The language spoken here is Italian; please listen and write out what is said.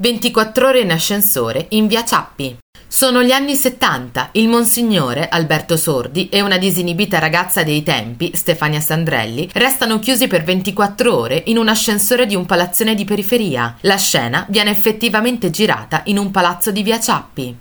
24 ore in ascensore in via Ciappi. Sono gli anni 70. Il monsignore, Alberto Sordi, e una disinibita ragazza dei tempi, Stefania Sandrelli, restano chiusi per 24 ore in un ascensore di un palazzone di periferia. La scena viene effettivamente girata in un palazzo di via Ciappi.